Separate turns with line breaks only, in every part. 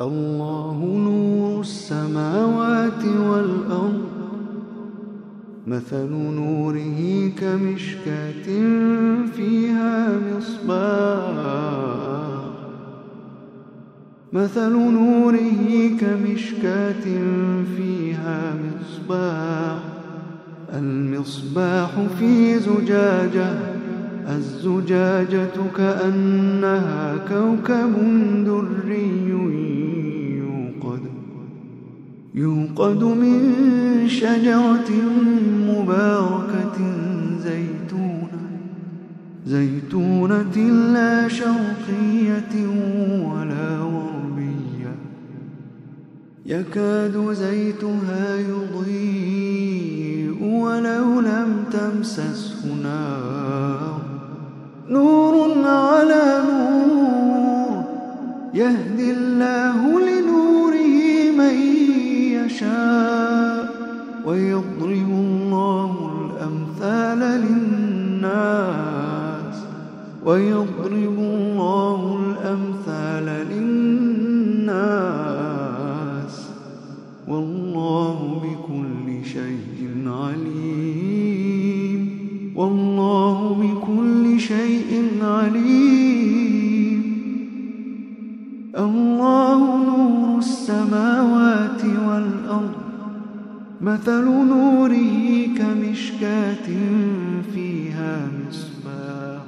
الله نور السماوات والأرض مثل نوره كمشكاة فيها مصباح. مثل نوره كمشكاة فيها مصباح المصباح في زجاجة. الزجاجة كأنها كوكب دري يوقد. من شجرة مباركة زيتونة. زيتونة لا شرقية ولا غربية. يكاد زيتها يضيء ولو لم تمسسه نار. نور على نور. يهدي الله لنوره من يشاء ويضرب الله الأمثال للناس ويضرب الله الله نور السماوات والأرض مثل نوره كمشكاة فيها مصباح.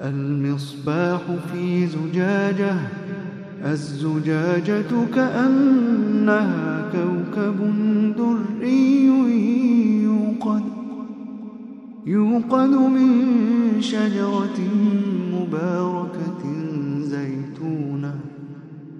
المصباح في زجاجة الزجاجة كأنها كوكب دري يوقد يوقد من شجرة مباركة زيتونة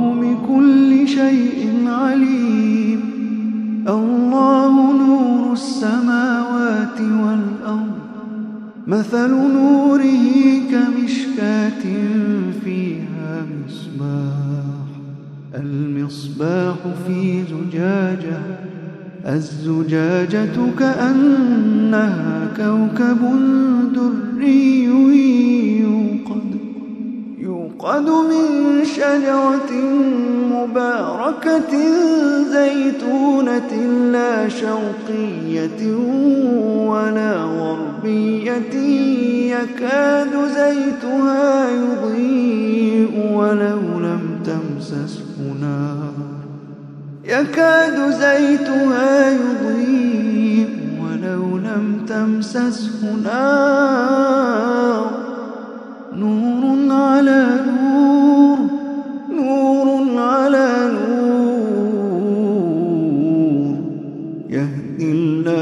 والله بكل شيء عليم. الله نور السماوات والأرض. مثل نوره كمشكاة فيها مصباح. المصباح في زجاجة. الزجاجة كأنها كوكب دري يوقد من شجرة مباركة زيتونة لا شرقية ولا غربية يكاد زيتها يضيء ولو لم تمسسه نار. يكاد زيتها يضيء ولو لم تمسسه نار.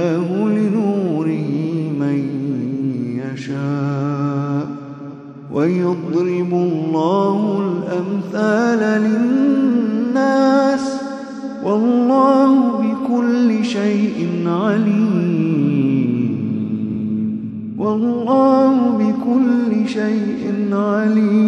الله لنوره من يشاء ويضرب الله الأمثال للناس والله بكل شيء عليم والله بكل شيء عليم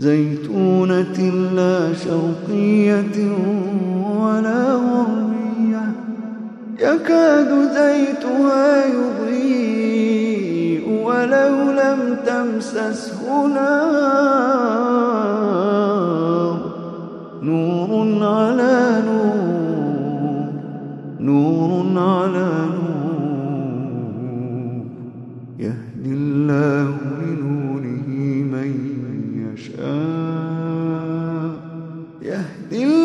زيتونة لا شرقية ولا غربية. يكاد زيتها يضيء ولو لم تمسسه نار. نور على نور نور على نور. يهدي